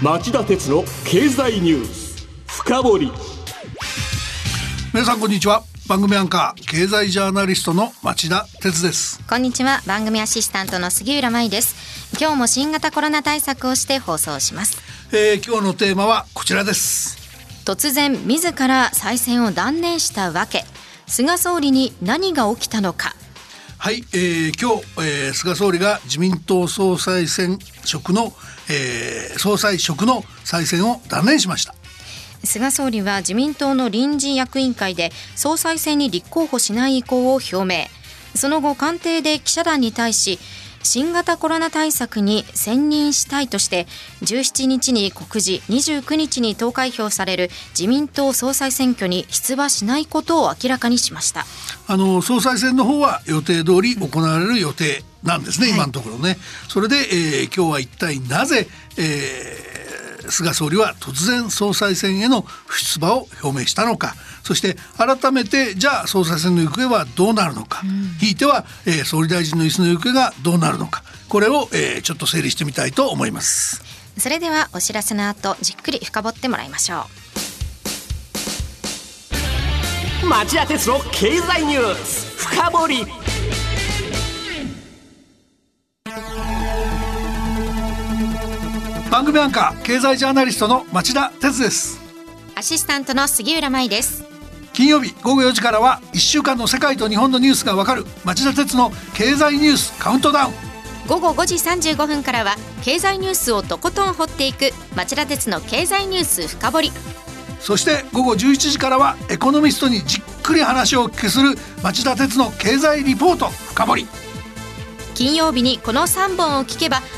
町田鉄の経済ニュース深掘り。皆さんこんにちは。番組アンカー経済ジャーナリストの町田鉄です。こんにちは。番組アシスタントの杉浦舞です。今日も新型コロナ対策をして放送します、えー、今日のテーマはこちらです。突然自ら再選を断念したわけ。菅総理に何が起きたのかはい、えー、今日、えー、菅総理が自民党総裁選職の、えー、総裁職の再選を断念しました。菅総理は自民党の臨時役員会で総裁選に立候補しない意向を表明。その後官邸で記者団に対し新型コロナ対策に専任したいとして17日に告示29日に投開票される自民党総裁選挙に出馬しないことを明らかにしました。あの総裁選の方は予定通り行われる予定なんですね、うん、今のところね、はい、それで、えー、今日は一体なぜ、えー菅総理は突然総裁選への不出馬を表明したのか。そして改めてじゃあ総裁選の行方はどうなるのか、うん、ひいては、えー、総理大臣の椅子の行方がどうなるのか。これを、えー、ちょっと整理してみたいと思います。それではお知らせの後じっくり深掘ってもらいましょう。町田鉄の経済ニュース。深掘番組アンカー経済ジャーナリストの町田哲です。アシスタントの杉浦舞です。金曜日午後4時からは1週間の世界と日本のニュースがわかる町田哲の経済ニュースカウントダウン。午後5時35分からは経済ニュースをとことん掘っていく町田鉄の経済ニュース深掘り。そして午後11時からはエコノミストにじっくり話をお聞きする町田鉄の経済リポート深掘り。金曜日にこの3本を聞けば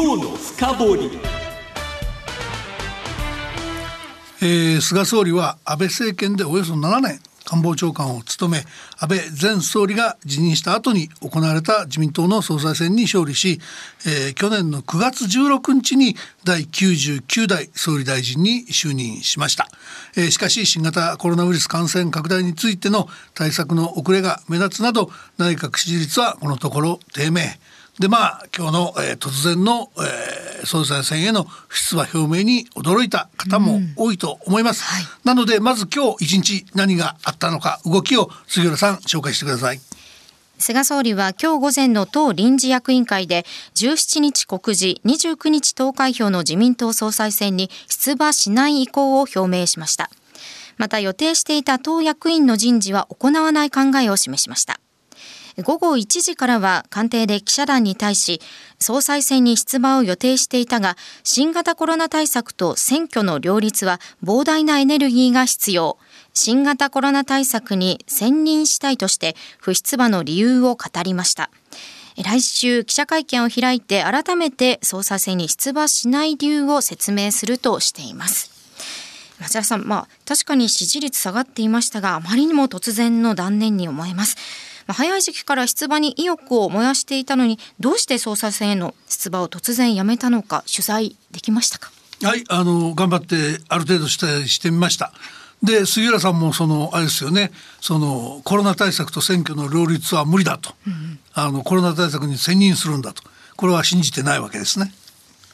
今日の深掘り。えー、菅総理は安倍政権でおよそ7年官房長官を務め安倍前総理が辞任した後に行われた自民党の総裁選に勝利し、えー、去年の9月16日に第99代総理大臣に就任しました、えー、しかし新型コロナウイルス感染拡大についての対策の遅れが目立つなど内閣支持率はこのところ低迷。でまあ今日の、えー、突然の、えー、総裁選への出馬表明に驚いた方も多いと思います、うんはい、なのでまず今日一日何があったのか動きを杉浦さん紹介してください。菅総理は今日午前の党臨時役員会で17日告示29日投開票の自民党総裁選に出馬しない意向を表明しました。また予定していた党役員の人事は行わない考えを示しました午後1時からは官邸で記者団に対し総裁選に出馬を予定していたが新型コロナ対策と選挙の両立は膨大なエネルギーが必要。新型コロナ対策に専任したいとして不出馬の理由を語りました。来週記者会見を開いて改めて総裁選に出馬しない理由を説明するとしています。松田さん、まあ、確かに支持率下がっていましたがあまりにも突然の断念に思えます。早い時期から出馬に意欲を燃やしていたのにどうして総裁選への出馬を突然やめたのか取材できましたか？はいあの頑張ってある程度してしてみました。で杉浦さんもそのあれですよね。そのコロナ対策と選挙の両立は無理だと、うん、あのコロナ対策に専任するんだと。これは信じてないわけですね。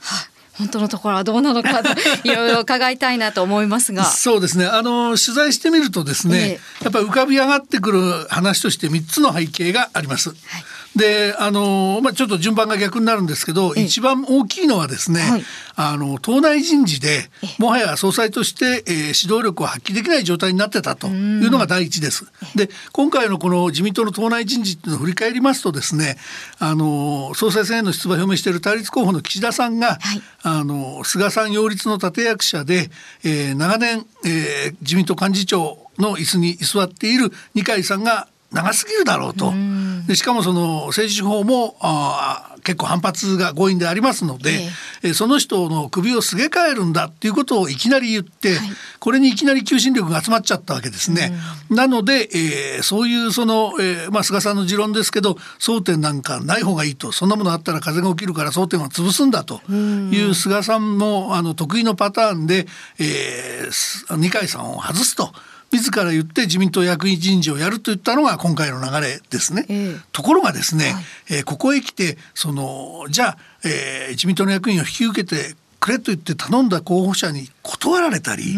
はい、本当のところはどうなのかと いろいろ伺いたいなと思いますが。そうですね。あの取材してみるとですね、ええ、やっぱり浮かび上がってくる話として3つの背景があります。はいであの、まあ、ちょっと順番が逆になるんですけど、一番大きいのはですね、はい、あの党内人事でもはや総裁として、えー、指導力を発揮できない状態になってたというのが第一です。で今回のこの自民党の党内人事っていうのを振り返りますとですねあの総裁選への出馬表明している対立候補の岸田さんが、はい、あの菅さん擁立の立役者で、えー、長年、えー、自民党幹事長の椅子に居座っている二階さんが長すぎるだろうと。でしかもその政治手法もあ結構反発が強引でありますので、えーその人の首をすげ替えるんだっていうことをいきなり言って、はい。これにいきなり求心力が集まっちゃったわけですね。なので、えーそういうその、えーまあ、菅さんの持論ですけど争点なんかない方がいいと。そんなものあったら風が起きるから争点は潰すんだと。いう菅さんのあの得意のパターンで、えーす二階さんを外すと。自ら言って自民党役員人事をやると言ったのが今回の流れですね。ええ。ところがですね、はい。えーここへ来てそのじゃあ、えー自民党の役員を引き受けてくれと言って頼んだ候補者に断られたり、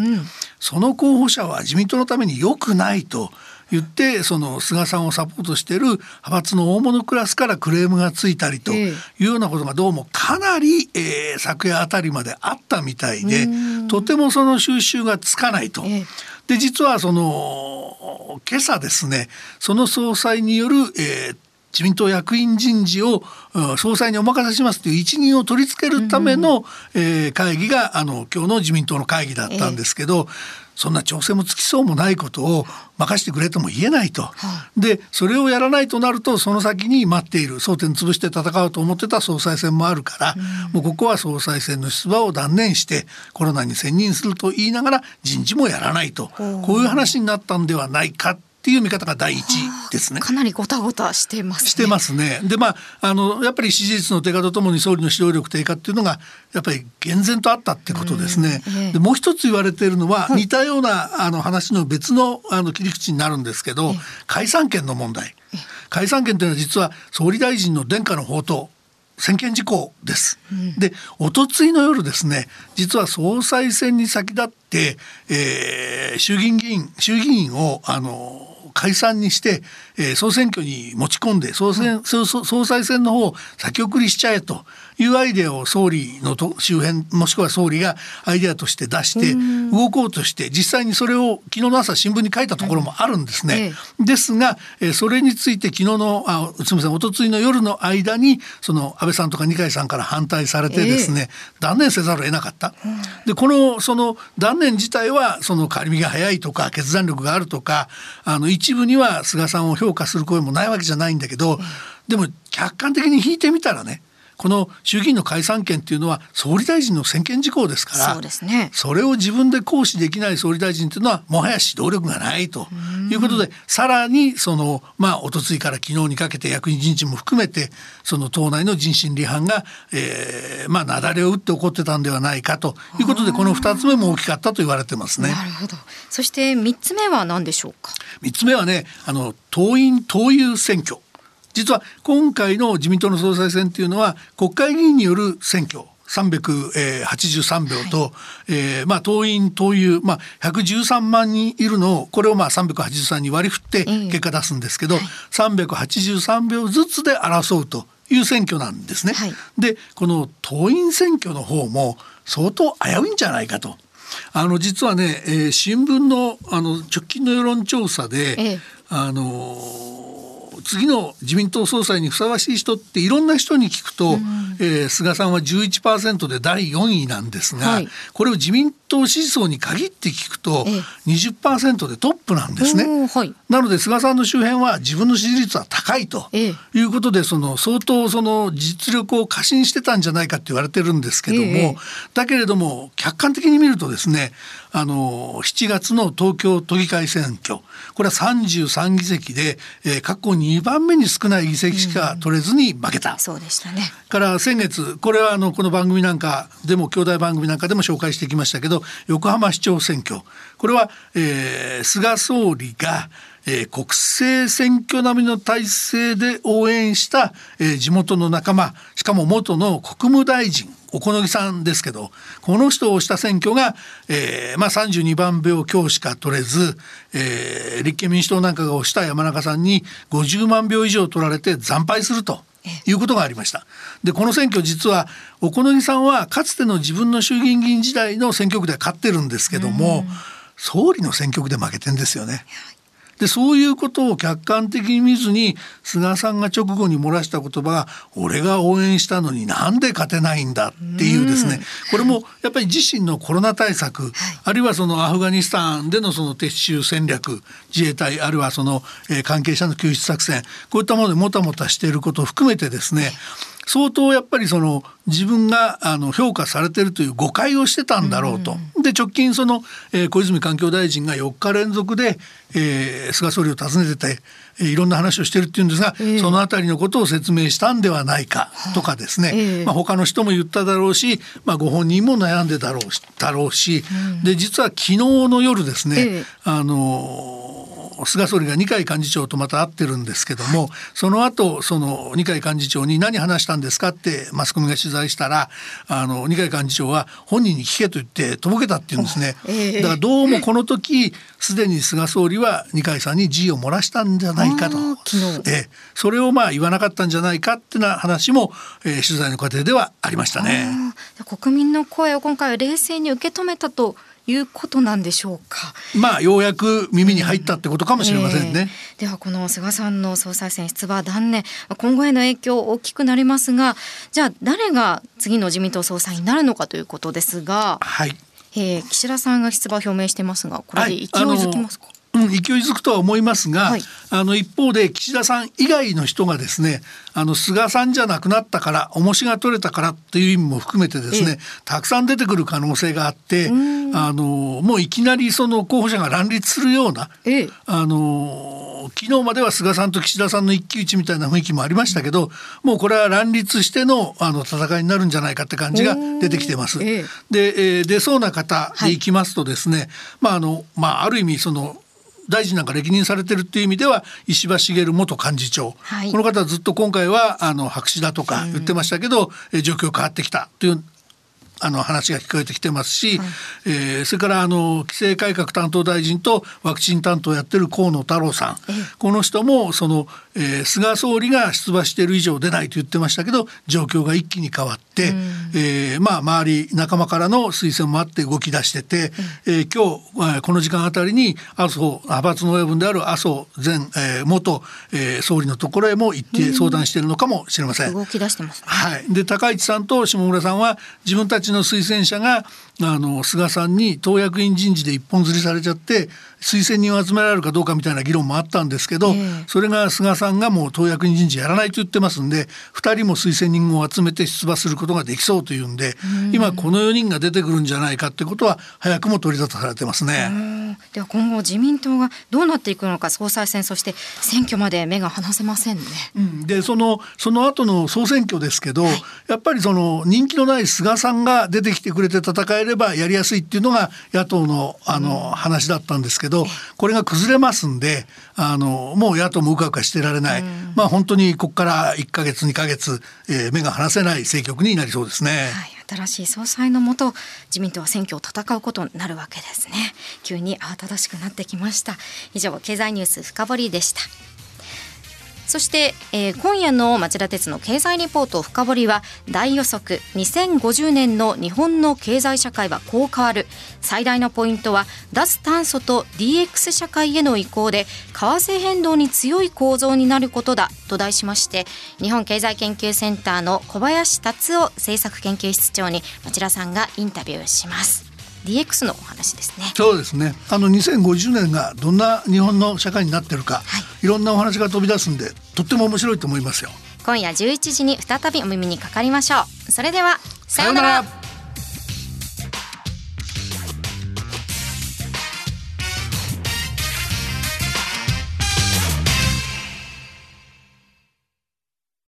その候補者は自民党のために良くないと言ってその菅さんをサポートしている派閥の大物クラスからクレームがついたりとえいうようなことがどうもかなり、えー昨夜あたりまであったみたいでとてもその収集がつかないと。ええで実はその今朝ですねその総裁による、えー自民党役員人事をうん総裁にお任せしますという一任を取り付けるための、えー会議があの今日の自民党の会議だったんですけど、そんな調整もつきそうもないことを任してくれとも言えないと。でそれをやらないとなるとその先に待っている争点潰して戦おうと思ってた総裁選もあるから、もうここは総裁選の出馬を断念してコロナに専任すると言いながら人事もやらないと。こういう話になったんではないかっていう見方が第一ですね。かなりごたごたしてます、ね。してますね。でまああのやっぱり支持率の低下とともに総理の指導力低下っていうのがやっぱり厳然とあったってことですね。ええでもう一つ言われているのは、似たようなあの話の別のあの切り口になるんですけど、解散権の問題。解散権というのは実は総理大臣の殿下の宝刀。専権事項です。で、おとついの夜ですね、実は総裁選に先立って、えー衆議院議員、衆議院をあの解散にして、えー総選挙に持ち込んで総選、総総総裁選の方を先送りしちゃえというアイデアを総理のと周辺もしくは総理がアイデアとして出して動こうとして実際にそれを昨日の朝新聞に書いたところもあるんですね。ですが、えーそれについて昨日のあすみません一昨日の夜の間にその安倍さんとか二階さんから反対されてですね、断念せざるを得なかった。でこのその断念自体はその仮身が早いとか決断力があるとかあの一部には菅さんを評価する声もないわけじゃないんだけど、でも客観的に引いてみたらねこの衆議院の解散権っていうのは総理大臣の専権事項ですからそうですねそれを自分で行使できない総理大臣というのはもはや指導力がないということでさらにそのまあ一昨日から昨日にかけて役員人事も含めてその党内の人心離反が、えー、まあ雪崩を打って起こってたんではないかということでこの2つ目も大きかったと言われてますね。なるほど。そして三つ目は何でしょうか？三つ目はねあの党員党友選挙。実は今回の自民党の総裁選っていうのは国会議員による選挙。383票と、えーまあ、党員党友、まあ、113万人いるのをこれをまあ383に割り振って結果出すんですけど、383票ずつで争うという選挙なんですね。はい。でこの党員選挙の方も相当危ういんじゃないかと。あの実はね、えー新聞のあの直近の世論調査で、ええ。あの次の自民党総裁にふさわしい人っていろんな人に聞くと、えー菅さんは11%で第4位なんですが、はい。これを自民党支持層に限って聞くと、ええ20%でトップなんですね。はい。なので菅さんの周辺は自分の支持率は高いとええいうことでその相当その実力を過信してたんじゃないかって言われてるんですけども、ええだけれども客観的に見るとですねあの7月の東京都議会選挙これは33議席で、えー過去2番目に少ない議席しか取れずに負けた。そうでしたね。から先月これはあのこの番組なんかでも兄弟番組なんかでも紹介してきましたけど横浜市長選挙これは、えー菅総理が、えー国政選挙並みの体制で応援した、えー地元の仲間しかも元の国務大臣小此木さんですけどこの人をした選挙が、えーまあ、32番票強しか取れず、えー立憲民主党なんかが推した山中さんに50万票以上取られて惨敗すると。いうことがありました。でこの選挙実は小此木さんはかつての自分の衆議院議員時代の選挙区では勝ってるんですけども総理の選挙区で負けてんですよね。でそういうことを客観的に見ずに菅さんが直後に漏らした言葉が「俺が応援したのになんで勝てないんだ」っていうですね。これもやっぱり自身のコロナ対策、あるいはそのアフガニスタンでのその撤収戦略自衛隊あるいはその、えー関係者の救出作戦こういったものでもたもたしていることを含めてですね相当やっぱりその自分があの評価されてるという誤解をしてたんだろうと。で直近その、えー、小泉環境大臣が4日連続で、えー、菅総理を訪ねてて、えー、いろんな話をしてるっていうんですが、えー、そのあたりのことを説明したんではないかとかですね、えー、まあ、他の人も言っただろうし、まあ、ご本人も悩んでだろうだろうし、うん、で実は昨日の夜ですね、あの菅総理が二階幹事長とまた会ってるんですけども、その後その二階幹事長に何話したんですかってマスコミが取材したらあの二階幹事長は本人に聞けと言ってとぼけたって言うんですね、だからどうもこの時すでに菅総理は二階さんに辞意を漏らしたんじゃないかと。えそれをまあ言わなかったんじゃないかってな話も、えー、取材の過程ではありましたね。国民の声を今回は冷静に受け止めたということなんでしょうか。まあようやく耳に入ったってことかもしれませんね。えー、ではこの菅さんの総裁選出馬断念、今後への影響大きくなりますが、じゃあ誰が次の自民党総裁になるのかということですが、はい。えー、岸田さんが出馬表明してますが、これで勢いづきますか？はいうん、勢いづくとは思いますが、はい、あの一方で岸田さん以外の人がですねあの菅さんじゃなくなったから重しが取れたからっていう意味も含めてですね、たくさん出てくる可能性があってあのもういきなりその候補者が乱立するような、あの昨日までは菅さんと岸田さんの一騎打ちみたいな雰囲気もありましたけどもうこれは乱立してのあの戦いになるんじゃないかって感じが出てきてます。で、えー、出そうな方でい。きますとですね、はい、まああのまあある意味その大臣なんか歴任されてるっていう意味では石破茂元幹事長、はい、この方はずっと今回はあの白紙だとか言ってましたけど、うん、状況変わってきたというあの話が聞こえてきてますし、はい、えー、それからあの規制改革担当大臣とワクチン担当やってる河野太郎さん、この人もその、えー、菅総理が出馬している以上出ないと言ってましたけど状況が一気に変わって、うん、えー、まあ周り仲間からの推薦もあって動き出してて、うん、えー、今日この時間あたりに麻生派閥の親分である麻生前、えー、元、えー、総理のところへも行って相談しているのかもしれません。動き出してます、ね、はい。で高市さんと下村さんは自分たちちの推薦者があの菅さんに党役員人事で一本釣りされちゃって推薦人を集められるかどうかみたいな議論もあったんですけど、えー、それが菅さんがもう党役員人事やらないと言ってますんで2人も推薦人を集めて出馬することができそうというんで、うん、今この4人が出てくるんじゃないかってことは早くも取り沙汰されてますね。では今後自民党がどうなっていくのか総裁選そして選挙まで目が離せませんね。うん、でそのその後の総選挙ですけど、はい、やっぱりその人気のない菅さんが出てきてくれて戦えればやりやすいっていうのが野党のあの話だったんですけど、これが崩れますんであのもう野党もうかうかしてられない、まあ本当にここから1か月2か月、えー、目が離せない政局になりそうですね。はい新しい総裁のもと自民党は選挙を戦うことになるわけですね。急に慌ただしくなってきました。以上経済ニュース深掘りでしたそして、えー、今夜の町田鉄の経済リポート深掘りは大予測。2050年の日本の経済社会はこう変わる。最大のポイントは脱炭素と DX 社会への移行で為替変動に強い構造になることだと題しまして日本経済研究センターの小林達夫政策研究室長に町田さんがインタビューします。DX のお話ですね。そうですね。あの2050年がどんな日本の社会になってるか、はい、いろんなお話が飛び出すんでとっても面白いと思いますよ。今夜11時に再びお耳にかかりましょう。それではさようなら